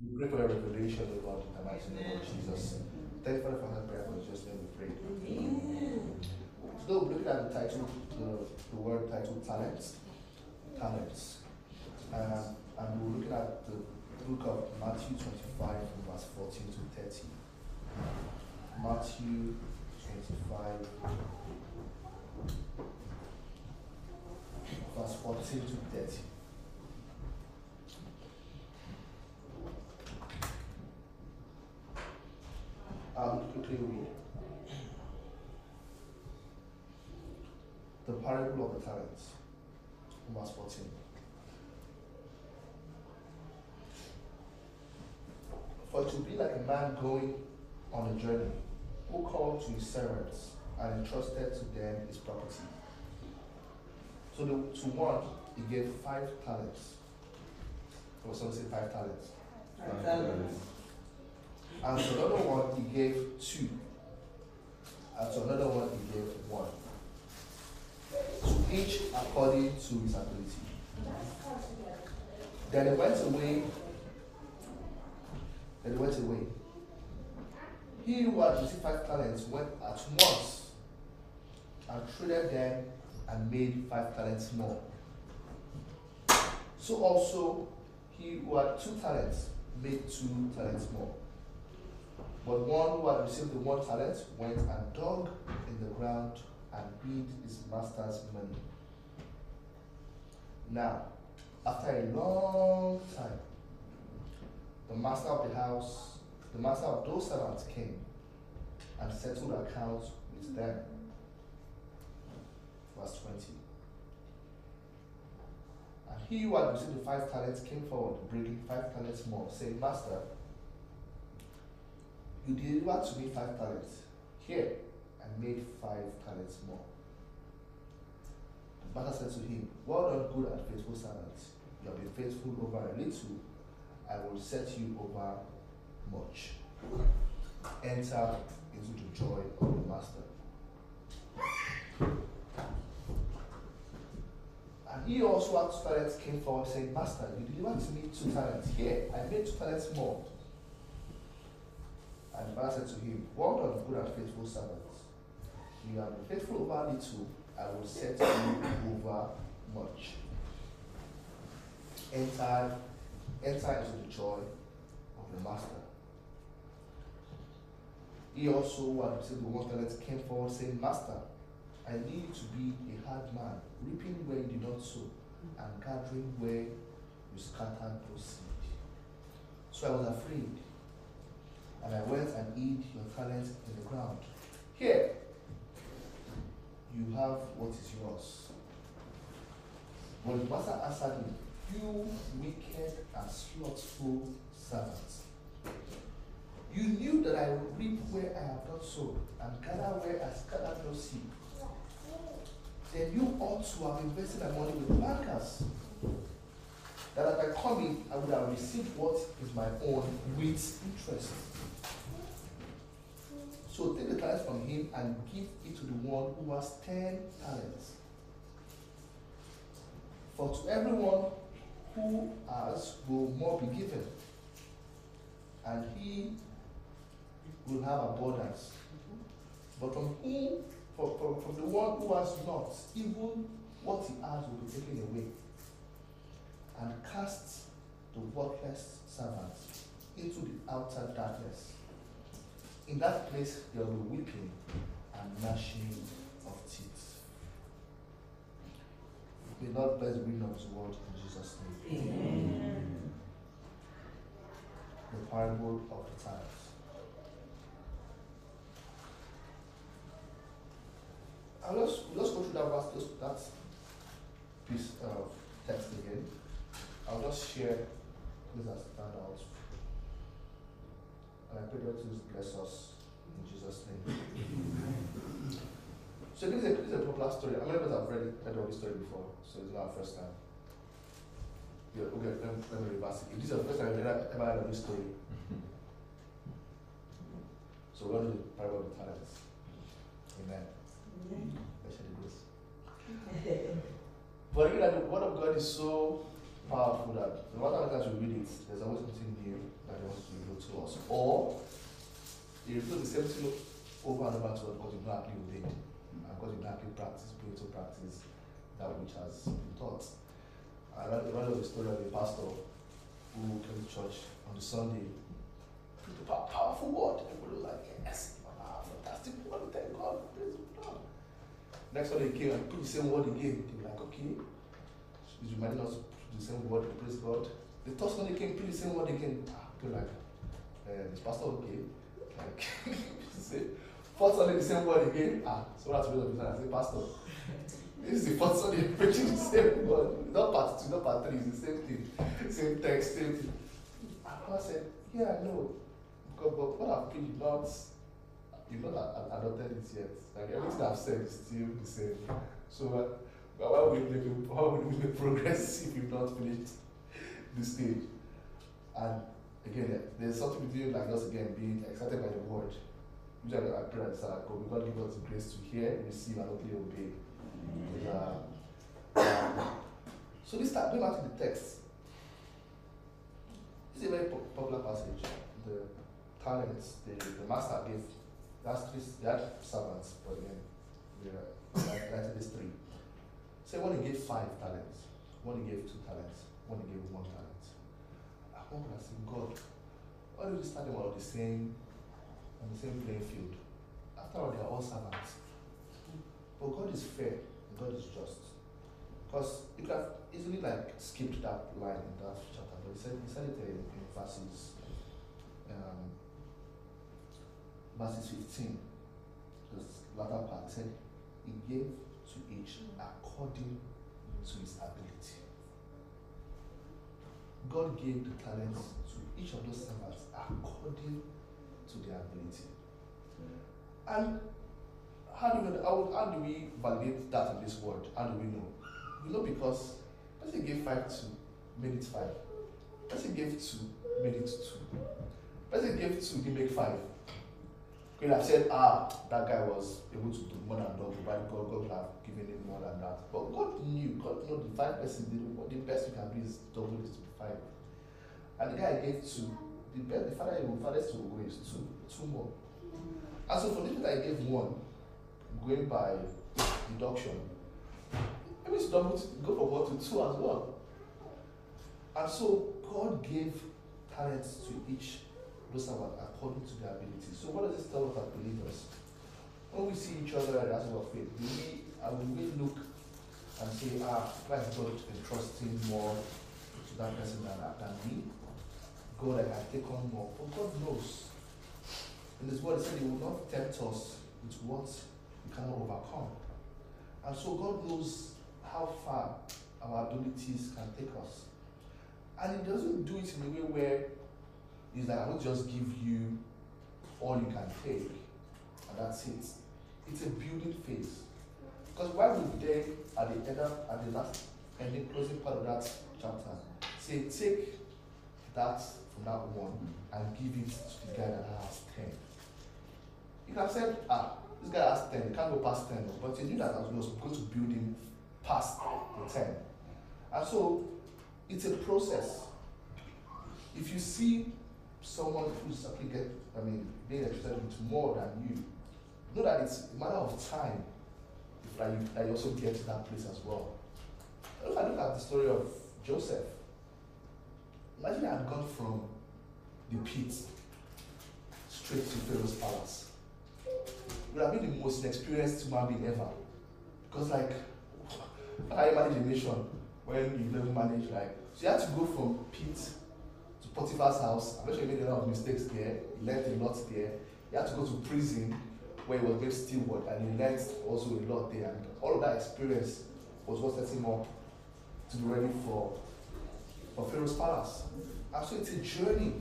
We pray for your revelation, O God, in the mighty name of Jesus. Thank you for the Father prayer for just name we pray. Amen. So we're looking at the title, the, the word title talents. Talents. Um, and we're looking at the book of Matthew 25 from verse 14 to 30. Matthew 25 verse 14 to 30. I'll quickly read. The parable of the talents, verse 14. For to be like a man going on a journey, who called to his servants and entrusted to them his property. So the, to one, he gave five talents. Or some say five talents. Five talents. And to another one, he gave two. And to another one, he gave one. To each according to his ability. Then he went away. Then he went away. He who had received five talents went at once and traded them and made five talents more. So also he who had two talents made two talents more. But one who had received the one talent went and dug in the ground and hid his master's money. Now, after a long time, the master of the house, the master of those servants came and settled accounts with them. Verse 20. And he who had received the five talents came forward, bringing five talents more, saying, Master, you delivered to me five talents. Here, I made five talents more. The master said to him, Well done, good and faithful servant. You have been faithful over a little, I will set you over much. Enter into the joy of your master. And he also had two talents came forward saying, Master, you delivered to me two talents. Here, I made two talents more. And the said to him, Well done, good and faithful servant. You have been faithful over little, I will set you over much. Enter, enter into the joy of the master. He also, had received the one talent, came forward saying, Master, I need to be a hard man, reaping where you did not sow, and gathering where you scattered seed. So I was afraid, and I went and hid your talent in the ground. Here, you have what is yours. But the master answered him, You wicked and slothful servants. You knew that I would reap where I have not sown, and gather where I scattered no seed. Then you ought to have invested my money with bankers. That at my coming, I would have received what is my own with interest. So take the talents from him and give it to the one who has ten talents. For to everyone who has will more be given, and he will have abundance. But from whom, from, from, from the one who has not, even what he has will be taken away. And cast the worthless servants into the outer darkness. In that place there will be weeping and gnashing of teeth. May God bless the reading of His word in Jesus' name. Amen. The parable of the talents. I'll just, just go through that verse, just that piece of text again. I'll just share this as stand out. And I pray God to bless us in Jesus' name. So this is a, this is a popular story. I mean, I've read, it, read all this story before, so it's not our first time. Yeah, okay, let, me- let me reverse it. If this is the first time you've ever ever heard of this story, so we're going to do the parable of the talents. Amen. Let's share the grace. But again, the word of God is so powerful that no matter else time we read it, there's always something new that he wants to us. Or he reveals the same thing over and over to us because we don't actually obey and because don't actually practice, put into practice that which has been taught. I read, the story of a pastor who came to church on the Sunday. Preached a pow- powerful word. Everybody was like, yes, wow, fantastic word, thank God, praise God. Next Sunday he came and preached the same word again. They were like, okay, he's reminding us to preach the same word, praise God. The third Sunday came, preached the same word again. Ah, were like, uh, is pastor okay? Like, say, fourth Sunday the same word again. Ah, so that's what I'm pastor. This is the fourth Sunday preaching the same word. Not part two, not part three, it's the same thing. Same text, same thing. And I said, Yeah, I know. Because, but what I've preached, not, you've not adopted it yet. Like everything I've said is still the same. So, uh, but why would we make, would we progress if we've not finished the stage? And again, there's something between like us again being excited by the word. I pray and say, God, God give us the grace to hear, receive, and hopefully obey. Uh, um, so this time, going back to the text. This is a very po- popular passage. The talents, the, the master gave, that's three, they had servants, but again, yeah, like, like this three. Say one he gave five talents, one he gave two talents, one he gave one talent. Said, God, why do we start them all the same, on the same playing field? After all, they are all servants. But God is fair, God is just. Because you could have easily like skipped that line in that chapter, but he said he said it in, in verses um, verses 15. The latter part he said he gave to each according to his ability. God gave the talents to each of those servants according to their ability. And how do we how, how do we validate that in this world? How do we know? We know because person gave five two, made it five. Person gave two, made it two. Person gave two, he make five. Could have said, ah, that guy was able to do more than double, but God, God would have given him more than that. But God knew, God knew the five person did what the best you can do is double it to five. And the guy gave two. The best the father the farthest to go is two, two more. And so for this that I gave one, going by deduction, maybe it's double to go from one to two as well. And so God gave talents to each according to their ability. So what does this tell us as believers? When we see each other as of faith, do we uh, will we look and say, ah, why is God entrusting more to that person than, than me? God, I can take on more. But God knows. In His word, He said He will not tempt us with what we cannot overcome. And so God knows how far our abilities can take us. And He doesn't do it in a way where He's like, I will just give you all you can take, and that's it. It's a building phase. Because why would they, at the end of, at the last ending, closing part of that chapter, say, take that from that one and give it to the guy that has 10. You can have said, ah, this guy has 10, he can't go past 10, but you knew that he was going to build him past the 10. And so, it's a process. If you see someone who's actually get, I mean, being interested with more than you, know that it's a matter of time that you, that you also get to that place as well. If I look at the story of Joseph, imagine I had gone from the pit straight to Pharaoh's palace. Would have been the most experienced human being ever. Because, like, you manage a nation when you never manage, like, so you had to go from pit Potiphar's house. I'm not sure he made a lot of mistakes there. He learned a lot there. He had to go to prison where he was made steward and he learned also a lot there. And all of that experience was what set him up to be ready for, for Pharaoh's palace. And so it's a journey.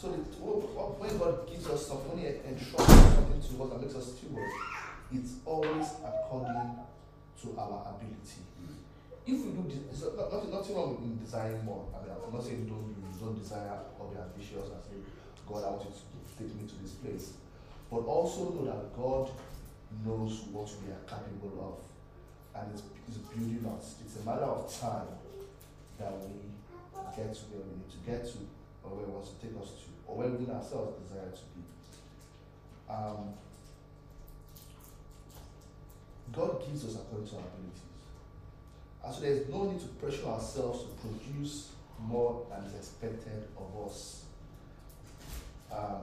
So when God gives us something, when He entrusts something to us and makes us steward, it's always according to our ability. If we do this, nothing, nothing wrong in desiring more. I mean, I'm not saying don't you don't desire or be ambitious and say, God, I want you to take me to this place. But also know that God knows what we are capable of. And it's, it's building us. It's a matter of time that we get to where we need to get to, or where He wants to take us to, or where we ourselves desire to be. Um, God gives us according to our abilities. And so there is no need to pressure ourselves to produce more than is expected of us. Um,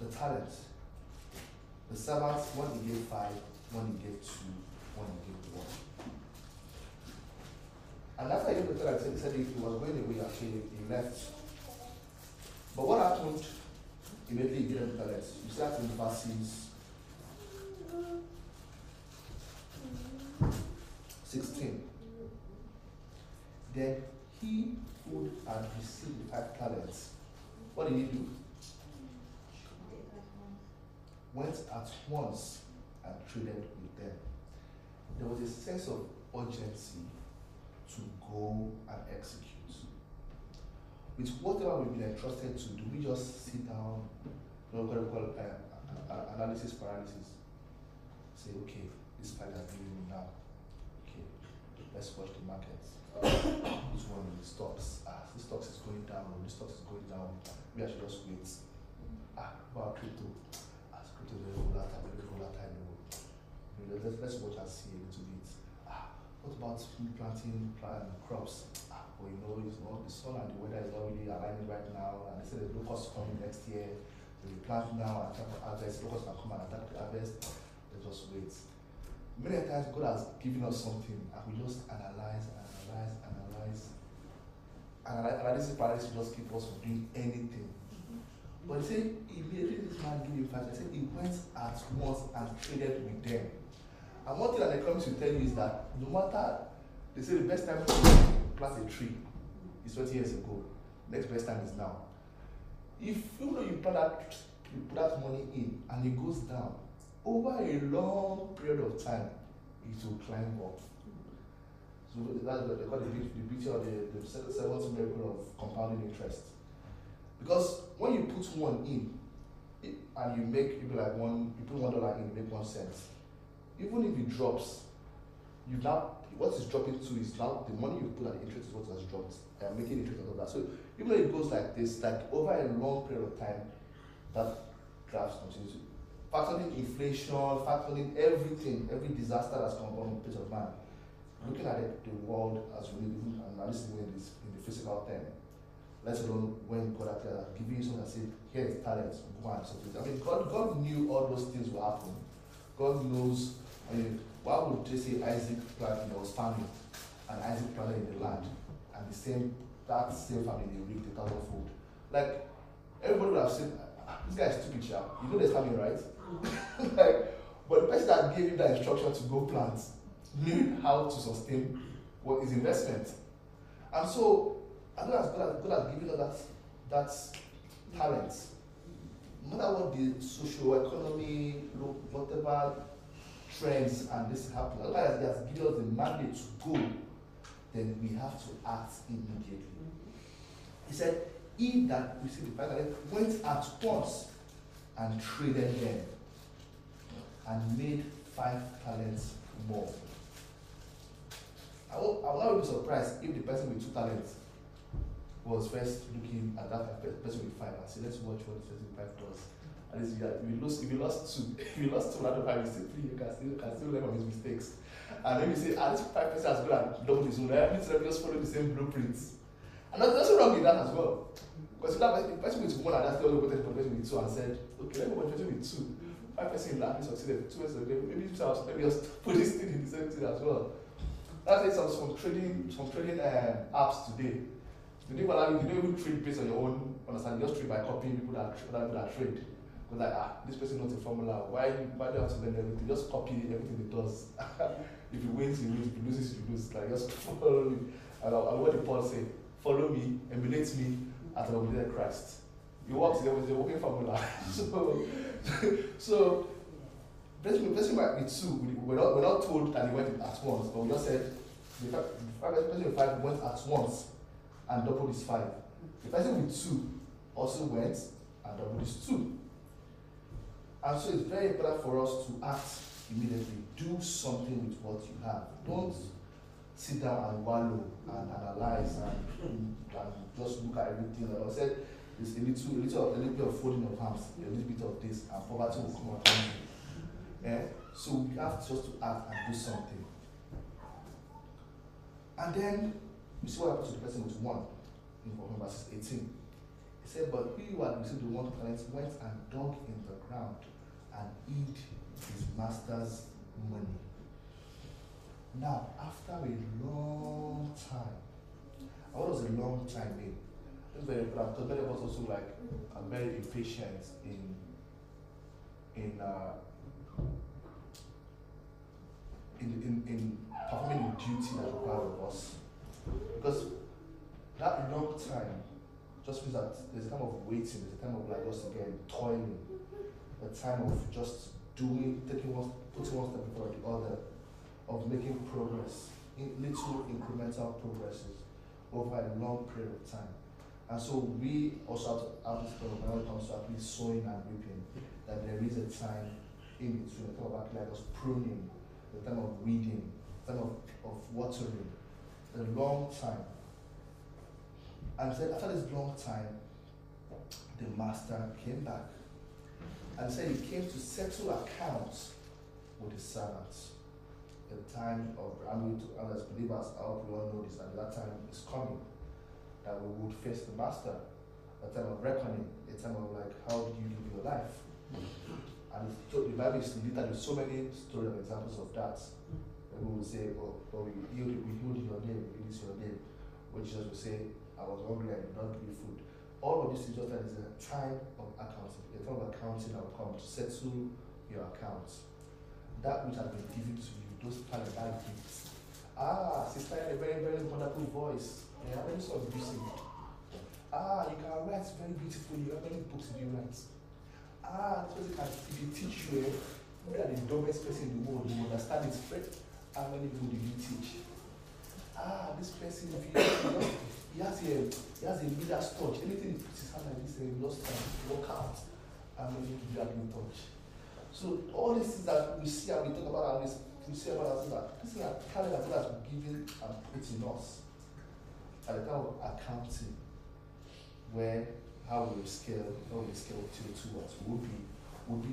the talent. The servants, one he gave five, one he gave two, one he gave one. And after he gave the talent, he said he was going away, actually, he left. But what happened immediately he gave the talent? You start in verses 16. Then he who had received the five talents, what did he do? Went at once and traded with them. There was a sense of urgency to go and execute. With whatever we've been entrusted to, do we just sit down, you know, what we call uh, analysis paralysis? Say, okay, this file has me now. Okay, let's watch the markets. Which one of the stocks? Ah, this stocks is going down, this stocks is going down. We should just wait. Ah, about crypto. Ah, crypto very volatile, very volatile. no. You let's, let's watch and see a little bit. Ah, what about planting plant crops? Ah, well, you know, it's not, the sun and the weather is not really aligning right now, and they say the locusts coming next year. They will plant now and attack the harvest. Locusts can come and attack the harvest. Let's just wait. Many times God has given us something and we just analyze, analyze, analyze. Analyze, analysis paralysis just keep us from doing anything. But he said, immediately this man gave him five. He said he went at once and traded with them. And one thing that the economists will tell you is that no matter, they say the best time to plant a tree is 20 years ago. Next best time is now. If you know you put that, you put that money in and it goes down, over a long period of time, it will climb up. So that's what they call the the beauty of the, the seventh miracle of compounding interest. Because when you put one in, it, and you make maybe like one, you put one dollar in, you make one cent. Even if it drops, you now what is dropping to is now the money you put at the interest is what has dropped, and making interest out of that. So even though it goes like this, like over a long period of time, that graphs continues factoring inflation, factoring everything, every disaster that's come upon the place of man, looking at it, the world as we live in, and at least in this in the physical term, let alone when God and giving you something and said, here is talent, go and something. I mean, God, God knew all those things will happen. God knows, I mean, why would they say Isaac planted, there was famine, and Isaac planted in the land, and the same, that same family, they reaped a thousandfold. Like, everybody would have said, "Ah, this guy is stupid, sharp. You know there's famine, right? like, but the person that gave him that instruction to go plant knew how to sustain what his investment. And so, as long as God has, God has given us that, that talent, no matter what the social economy, whatever trends and this happen, as has given us the mandate to go, then we have to act immediately. He said, He that received the five went at once and traded them and made five talents more. I will, I will not be surprised if the person with two talents was first looking at that person with five and say, let's watch what the person with five does. At least if you, lose, if you lost two, if you lost two out of five, you still you can still can still learn from his mistakes. And then you say, ah, this five person has gone and double his own. Let me just follow the same blueprints. And there's nothing wrong with that as well. Because if that person, the person with one and that's the only person with two and said, okay, let me watch person with two. Five person in that succeeded, two okay, maybe hours, maybe just put this thing in the same thing as well. That's like some, some trading some trading uh, apps today. They don't allow you, they don't even trade based on your own understanding, you just trade by copying people that other people that trade. Because like ah, this person knows the formula, why why do you have to learn everything? Just copy everything it does. if you wins, you win, if you loses, you lose. Like just follow me. And, and what did Paul say? Follow me, emulate me as I emulated Christ. It works, there was a working formula. so so person might be two. We, we're, not, we're not told that he went at once, but we just said the the person with five went at once and doubled his five. The person with two also went and doubled his two. And so it's very important for us to act immediately. Do something with what you have. Don't sit down and wallow and analyze and, and just look at everything. Like I said, a little, a little, a little bit of folding of arms, a little bit of this, and poverty will come upon you. Yeah? So we have just to act and do something. And then you see what happened to the person with one in verses 18. He said, But he who had received the one talent went and dug in the ground and hid his master's money. Now, after a long time, what does a long time mean? It's very many of us also like are very impatient in in uh, in, in, in performing the duty that required of us. Because that long time just means that there's a time of waiting, there's a time of like just again toiling, a time of just doing, taking one, putting one step before the other, of making progress, in little incremental progresses over a long period of time. And so we also have to have this kind of when it comes to actually sowing and reaping, that there is a time in between, the time of actually like us pruning, the time of weeding, the time of, of watering, a long time. And said after this long time, the master came back and said he came to settle accounts with his servants. The time of I mean to as believers, I hope we all know this, and that time is coming that we would face the master, a time of reckoning, a time of like how do you live your life? And so the Bible is with so many stories and examples of that. And we will say, oh, oh we healed, we healed your name, we release your name. When Jesus will say, I was hungry and did not give you food. All of this is just that is a time of accounting, a time of accounting that will come to settle your accounts. That which has been given to you, those parental gifts. Ah, sister had a very, very wonderful voice. Yeah, very sort of music. Ah, you can write very beautifully. You have many books you write? Ah, this person can, if you teach you, eh, look at the dumbest person in the world, you understand his friend. How many people did you teach? Ah, this person, if you, he has a he has a leader's touch. Anything he puts his hand like this, he lost time, work out. How many people do you have in touch? So all these things that we see and we talk about and we see about us that this is a talent that God has given and put in us at the time of accounting, where how we scale, how we scale till towards would be would be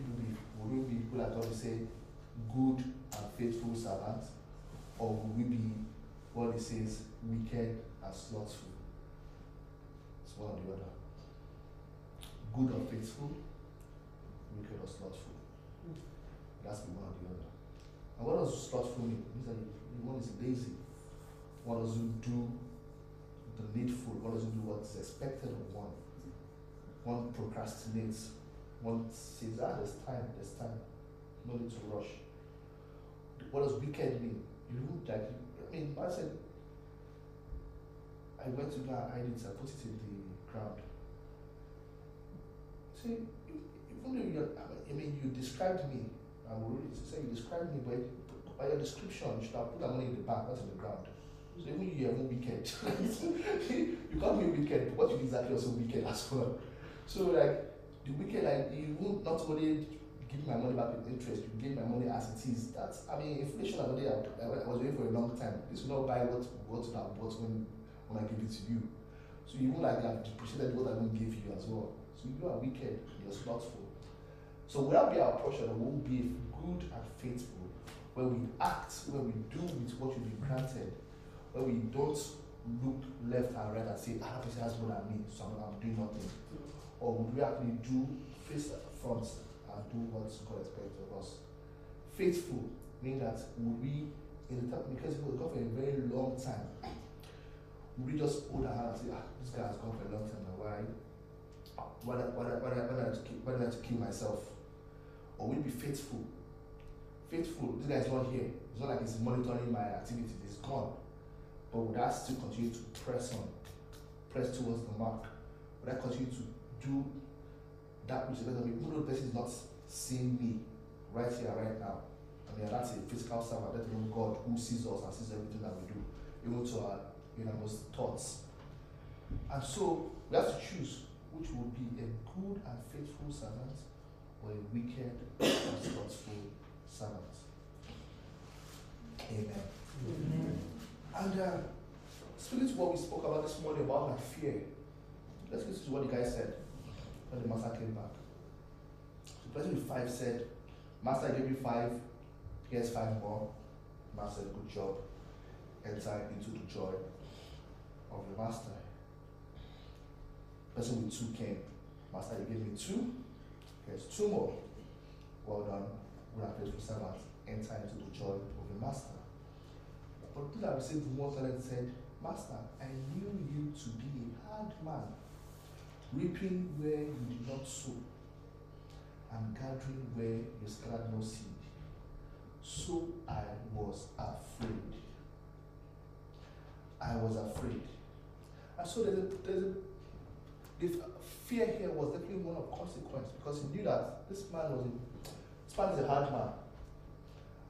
would be we be people that will say good and faithful servants, or would we be what it says wicked and slothful? It's one or the other. Good or faithful, wicked or slothful. Hmm. Has to be one or the other. And what does slothful mean? It means that you- one is lazy. One doesn't do the needful. One doesn't do what is expected of one. One procrastinates. One says, ah, there's time, there's time. No need to rush. What does wicked mean? You look like, I mean, I said, I went to go and hide it, I put it in the ground. See, even though you're, I mean, you described me, I will read it, say you described me, by your description, you should have put that money in the bank, not in the ground. So even you, even wicked. you can't be wicked, what you actually also wicked as well. So like, the wicked, like, you won't not only give my money back with interest, you give my money as it is. That I mean, inflation I, already, I, I was waiting for a long time. This will not buy what what I bought when when I give it to you. So you won't like have depreciated what I won't give you as well. So you are wicked, you're slothful. So will that be our portion? We will be good and faithful, when we act, when we do with what you've been granted, when we don't look left and right and say, ah, this has more than me, so I'm, doing nothing. Or would we actually do face front and do what God expects of us? Faithful means that would we, in the time, because it will go for a very long time, would we just hold our hand and say, ah, this guy has gone for a long time, now why? Why, why, why, why, did I have to kill, why did I have to kill myself? Or will we be faithful? Faithful, this guy is not here. It's not like he's monitoring my activities, he's gone. But would I still continue to press on, press towards the mark? Would I continue to do that which is better me, even though the person is not seeing me right here, right now? I mean, that's a physical servant, let alone God who sees us and sees everything that we do, even to our innermost thoughts. And so we have to choose which will be a good and faithful servant or a wicked and slothful servant. Amen. Amen. And uh, speaking to what we spoke about this morning about my fear, let's listen to what the guy said when the master came back. The person with five said, Master, I gave you five, here's five more. Master Good job. Enter into the joy of the master. Person with two came. Master, you gave me two, here's two more. Well done, good and faithful servant. Enter into the joy of the master. But that received one talent said, Master, I knew you to be a hard man, reaping where you did not sow, and gathering where you scattered no seed. So I was afraid. I was afraid. And so there's a, there's a, the uh, fear here was definitely one of consequence because he knew that this man was a, this man is a hard man.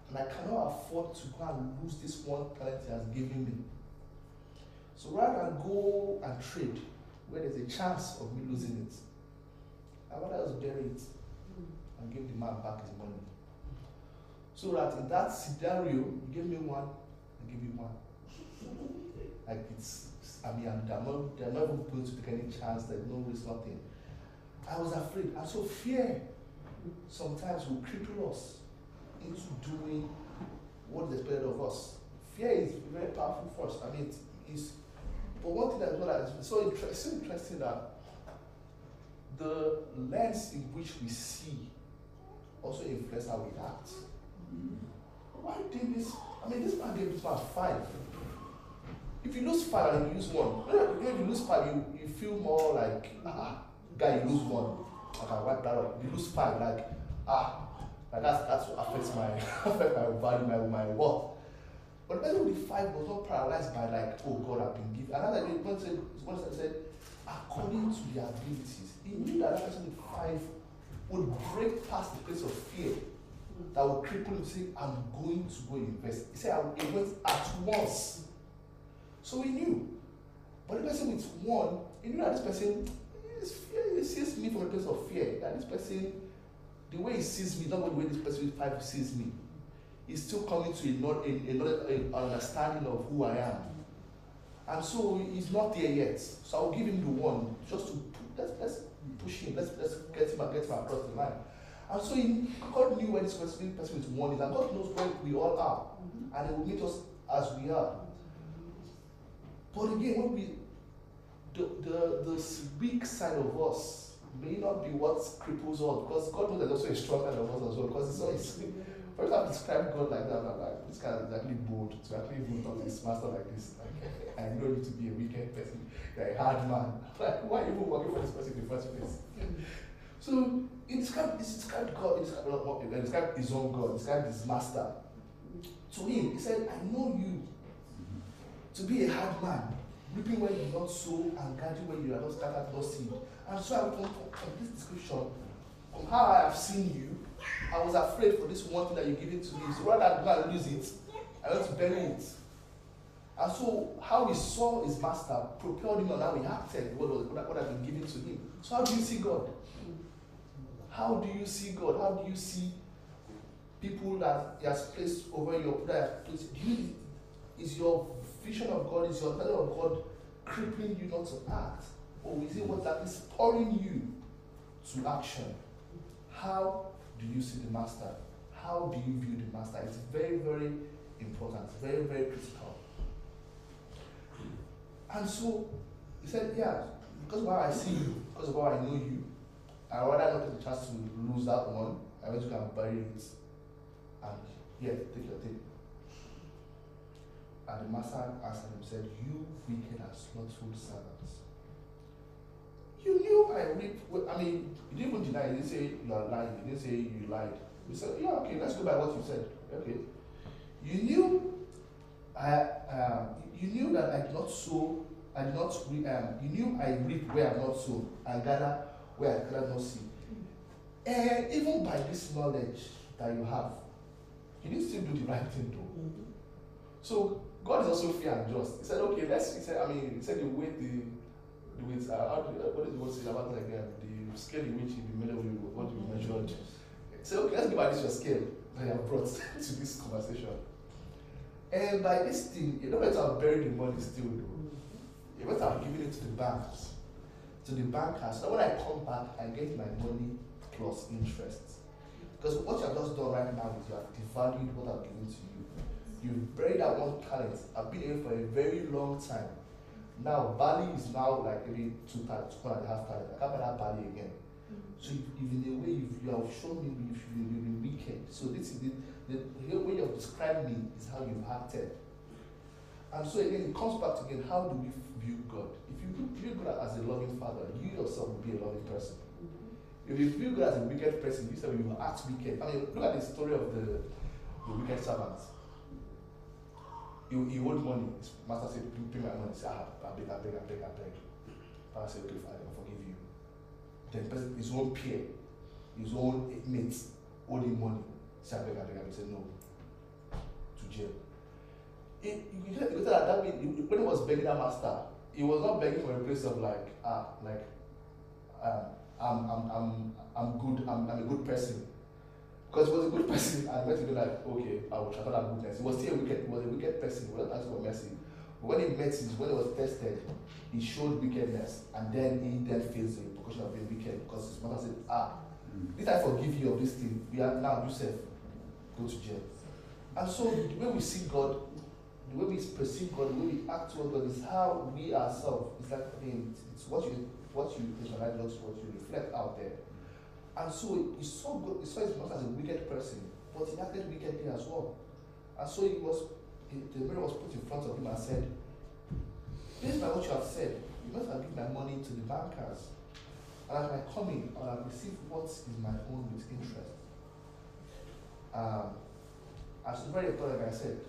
And I cannot afford to go and lose this one talent he has given me. So rather than go and trade where there's a chance of me losing it, I rather just bury it and give the man back his money. So that in that scenario, you give me one, I give you one. like it's, I mean, they're not, they're not even going to take any chance, there's no risk, nothing. I was afraid. And so fear sometimes will cripple us into doing what is expected of us. Fear is very powerful force. I mean, it's, but one thing that is well, it's so, inter- it's so interesting that the lens in which we see also influence how we act. Mm-hmm. Why did this? I mean, this man gave this man five. If you lose five and you lose one, if you lose five, you, you feel more like, ah, guy, you lose one. I can wipe that up. You lose five, like, ah, like that's, that's what affects my, affect my value, my, my worth. But the person with the five was not paralyzed by like, oh God, I've been given. Another day, said, one said, according to their abilities. He knew that that person with five would break past the place of fear that would cripple him, say, I'm going to go invest. He said, I- went at once. So he knew. But the person with one, he knew that this person is fear, he sees me from a place of fear. That this person, the way he sees me, not the way this person with five sees me. He's still coming to a, not, a, understanding of who I am. And so he's not there yet. So I'll give him the one just to let's, let's push him, let's, let's get him get him across the line. And so he, God knew where this specific person with one is, and God knows where we all are. Mm-hmm. And he will meet us as we are. But again, when we the, the the weak side of us may not be what cripples us because God knows there's also a strong side of us as well. Because it's always mm. first I've described God like that, I'm like this guy is actually bold to actually even talk to his master like this. Like I know you to be a wicked person, you're a hard man. Like why even working for this person in the first place? Mm. So he described, he described God, he described, not- he described his own God, he described his master. To him, he said, I know you to be a hard man, reaping where you are not sow and gathering where you are not scattered, not seed. And so I from, from this description, from how I have seen you, I was afraid for this one thing that you're giving to me. So rather than go and lose it, I want to bury it. And so how he saw his master propelled him on how he acted, what was what, what had been given to him. So how do you see God? How do you see God? How do you see people that He has placed over your He? Do you, is your vision of God, is your knowledge of God crippling you not to act? Or is it what that is spurring you to action? How do you see the master? How do you view the master? It's very, very important, very, very critical. And so he said, Yeah, because of how I see you, because of how I know you, I rather not take the chance to lose that one. I went to go and bury it. And yeah, take your thing. And the master answered him, said, You wicked and slothful servants. You knew I reap. I mean, you didn't even deny. You didn't say you are lying. You didn't say you lied. You said, Yeah, okay, let's go by what you said. Okay. You knew. I. Um, you knew that I did not sow. I did not. Re- um, you knew I reap where I have not sown and gather where I cannot not see. And even by this knowledge that you have, you didn't still do the right thing though. So God is also fair and just. He said, okay, let's. He said, I mean, he said the way the the way uh, how do, uh, what is the word about like the scale in which you be measured with what you measured. He said, okay, let's give by this your scale that you have brought to this conversation. And by this thing, you know to have buried the money still though. You better have given it to the banks, to the bankers. So when I come back, I get my money plus interest. Because what you have just done right now is you have devalued what I've given to you. You've buried that one talent. I've been here for a very long time. Now barley is now like maybe two talents, two and a half talents. I can't buy that barley again. Mm-hmm. So if, if in a way you've, you have shown me you've, you've been wicked. So this is the, the, the way have described me is how you've acted. And so again, it comes back to again, how do we view God? If you view God as a loving father, you yourself will be a loving person. Mm-hmm. If you view God as a wicked person, you yourself will act wicked. I mean, look at the story of the, the wicked servant. You, you owed money. His master said, pay my money. He said, ah, I beg, I beg, I beg, I beg. Father said, okay, fine, I'll forgive you. Then his own peer, his own mates owed him money. He said, I beg, I beg, I beg. He said, no. To jail. It, you can tell that, that mean, when he was begging that master, he was not begging from a place of like, ah, like, um, I'm, I'm, I'm, I'm good, I'm, I'm a good person. Because he was a good person and to be like, okay, I will transfer that goodness. He was still a wicked, was a wicked person, he was not asking for mercy. But when he met his, when he was tested, he showed wickedness and then he then the repercussion of being wicked because his mother said, ah, did I forgive you of this thing? We are now Joseph, go to jail. And so the way we see God, the way we perceive God, the way we act towards God is how we ourselves, it's like I mean, it's what you what you visualize, not what you reflect out there. And so he saw God, he saw his mother as a wicked person, but he acted wickedly as well. And so he was the mirror was put in front of him and said, Based on what you have said, you must have given my money to the bankers. And as I come in, I will receive what is my own with interest. Um, as very important, like I said,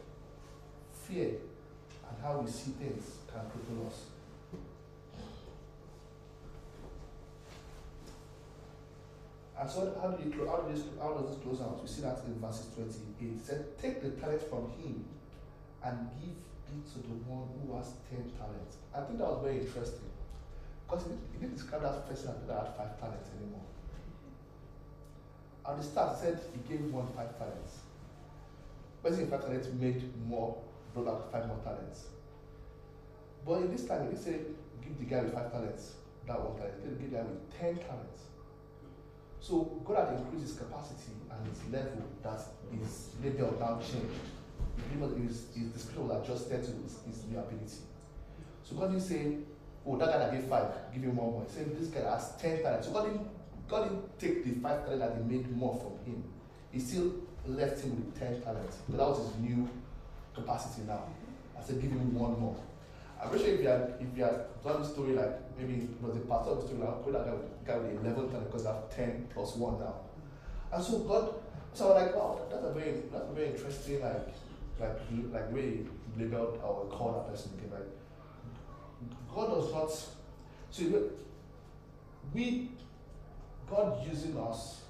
fear and how we see things can cripple us. And so how do you how, do this, how does this close out? We see that in verses 28. It said, Take the talent from him and give it to the one who has 10 talents. I think that was very interesting. Because he didn't describe that person that had five talents anymore. And the start, he said he gave one five talents. Person in five talents made more, brought out five more talents. But in this time, he say give the guy with five talents that one talent. Give the guy with ten talents. So God had increased his capacity and his level that his level now changed. His, his description was adjusted to his, his new ability. So God didn't say, oh, that guy that gave five, give him one more. He said, this guy has ten talents. So God didn't, God didn't take the five talents that he made more from him. He still left him with ten talents. But that was his new capacity now. I said, give him one more. I'm pretty sure if you had if you had done the story like maybe it was a part of the story like put that guy with, guy with eleven talent because I have ten plus one now. And so God so I was like, wow, that's a very that's a very interesting like like like way labeled our that person again. Like God does not so we God using us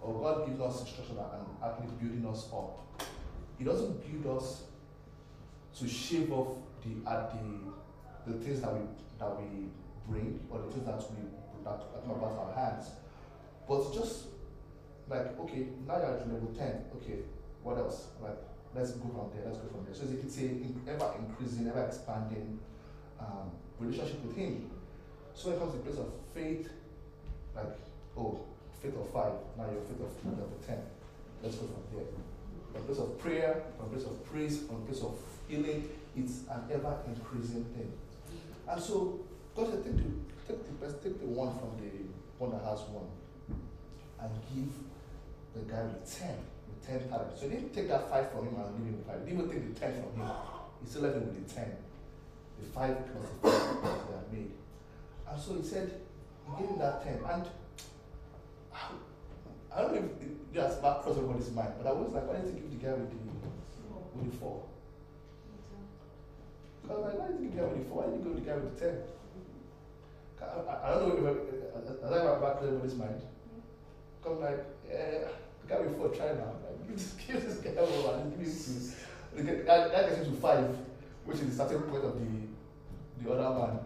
or God gives us instruction and actually building us up. He doesn't build us to shave off the at the the things that we that we bring or the things that we that come about our hands. But just like okay, now you're at level ten. Okay, what else? Like let's go from there. Let's go from there. So as you can say, ever increasing, ever expanding um, relationship with Him. So it comes the place of faith, like oh, faith of five. Now you're faith of level ten. Let's go from there. From place of prayer, from place of praise, from place of healing, it's an ever increasing thing. And so Said, take the, take the best, take the one from the one that has one and give the guy with 10, with 10 talents. So he didn't take that five from him and give him five. He didn't even take the 10 from him. He still left him with the 10. The five plus the five that they had made. And so he said, he gave him that 10. And I don't know if it back crossed over his mind, but I was like, why didn't you give the guy with the, with the four? Because I like, why did you give the guy with the four? Why didn't you give the guy with the 10? I, I, don't know if I, I, I back over his mind. Come like, yeah, the guy try now. Like, give this, give this guy oh, over and give him to, the guy, guy gets him to five, which is the starting point of the, the other man.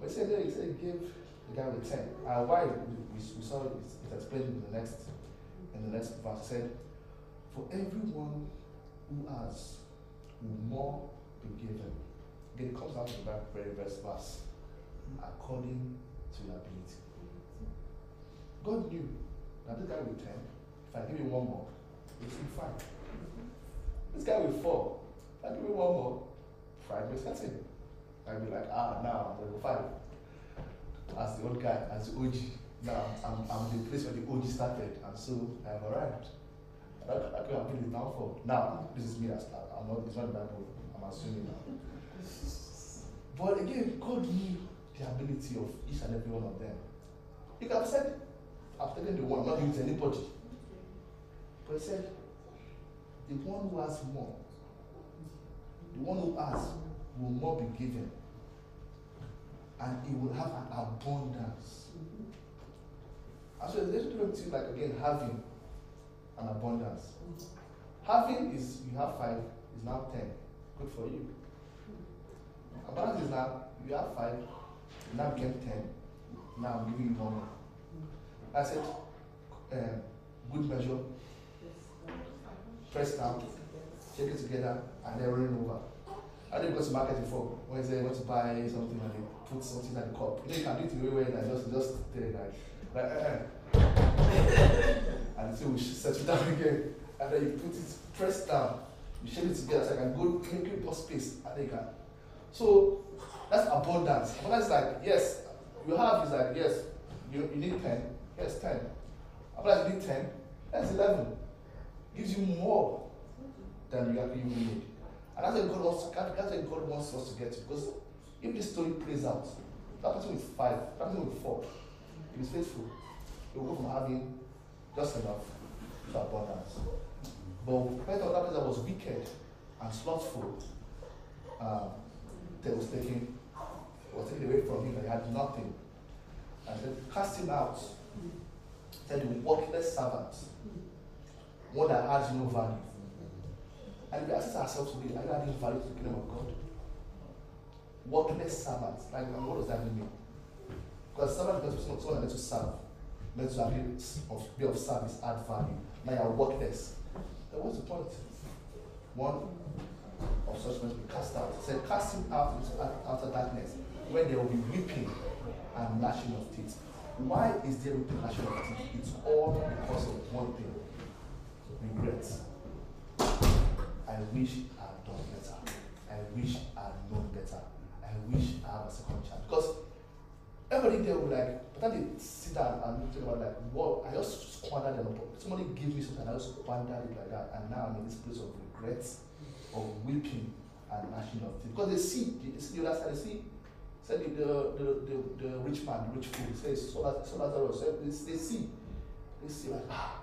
But he said, no, he said, give the guy with 10. And ah, why? We, we, saw it, it's explained in the next, in the next verse. It said, for everyone who has will more be given. Again, it comes down to the very verse verse. According to your ability. God knew that this guy will 10. If I give him one more, it's will be five. This guy will 4. If I give him one more, five will set in. I'll be like, ah, now I'm level 5. As the old guy, as the OG. Now I'm, I'm the place where the OG started, and so I've arrived. I could have been now for. Now, this is me, as I'm not, it's not the Bible, I'm assuming now. But again, God knew the ability of each and every one of them. You can have said, I've taken the one, I'm not giving to anybody. But he said, the one who has more, the one who has will more be given. And he will have an abundance. And so there's a difference between like again having an abundance. Having is you have five, is now ten. Good for you. Abundance is now you have five, now became ten. Now I'm giving you more. I said, um, good measure, press down, shake it together, and then running over. I didn't go to market before. When they want to buy something and they put something in the cup. You know, you can do it the way where just just tell it like like uh, uh. and so we settle down again. And then you put it press down, you shake it together so I can go make it space and then you can. So that's abundance. Abundance is like, yes, you have is like, yes, you, you need 10, yes, 10. Abundance you need 10, that's 11. Gives you more than you actually need. And that's what God wants, that's what God wants us to get to. Because if this story plays out, that person with five, that person with four, if he's faithful, he will go from having just enough to abundance. But when that person that was wicked and slothful, um, that was taken was taken away from him and he had nothing. And said, cast him out. Said the worthless servant, one that has no value. And we ask ourselves today, are you adding value to the kingdom of God? Worthless servants. Like, what does that mean? Because servant is someone meant to serve, meant to be, be of service, add value. Now you're worthless. Then what's the point? One such must be cast out. He said, cast him out into outer darkness, where there will be weeping and gnashing of teeth. Why is there weeping and gnashing of teeth? It's all because of one thing regret. I wish I had done better. I wish I had known better. I wish I had a second chance. Because everybody there will like, but then they sit down and think about like, what I just squandered an opportunity. Somebody gave me something, I just squandered it like that, and now I'm in this place of regret, of weeping and gnashing of teeth. Because they see, they see the other side, they see said the, the, the, the, rich man, the rich fool, says so so Lazarus, so they, they see, they see like ah,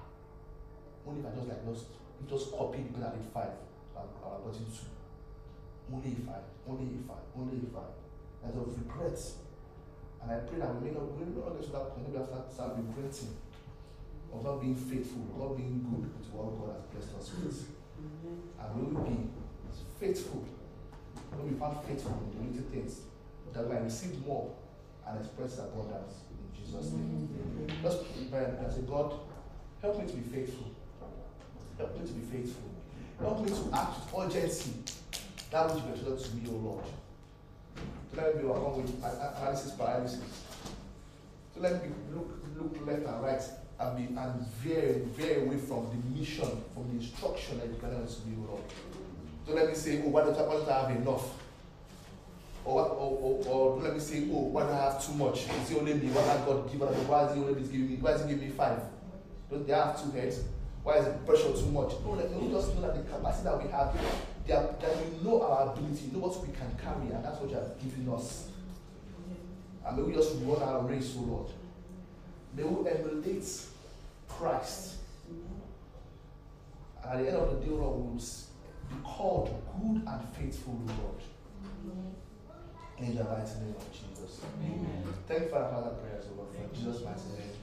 only if I just like just just copy because I did five, I, I got it two. Only if I, only if I, only if I. And of regrets. And I pray that we may not, we may not get to that point, maybe after start regretting of not being faithful, not being good to what God has blessed us with. And we will be faithful. We found faithful in the little things, that we might receive more and express abundance in Jesus' name. Let's pray and say, God, help me to be faithful. Help me to be faithful. Help me to act with urgency that which you have to me, O Lord. To let me be along with analysis paralysis. To let me look look left and right and be and veer veer away from the mission, from the instruction that you can to me, O Lord. To let me say, oh, why don't I, why don't I have enough? Or, or, or, or let me say, oh, why do I have too much? Is it only me? Why has God given Why is he only giving me? Why is he giving me five? Don't they have two heads? Why is the pressure too much? No, let me just know that the capacity that we have, that, that we know our ability, you know what we can carry, and that's what you have given us. And may we just run our race, O oh Lord. May we emulate Christ. And at the end of the day, Lord, we will be called good and faithful, Lord. In the mighty name of Jesus. Amen. Thank you for our Father prayers, Lord. For Jesus' mighty name.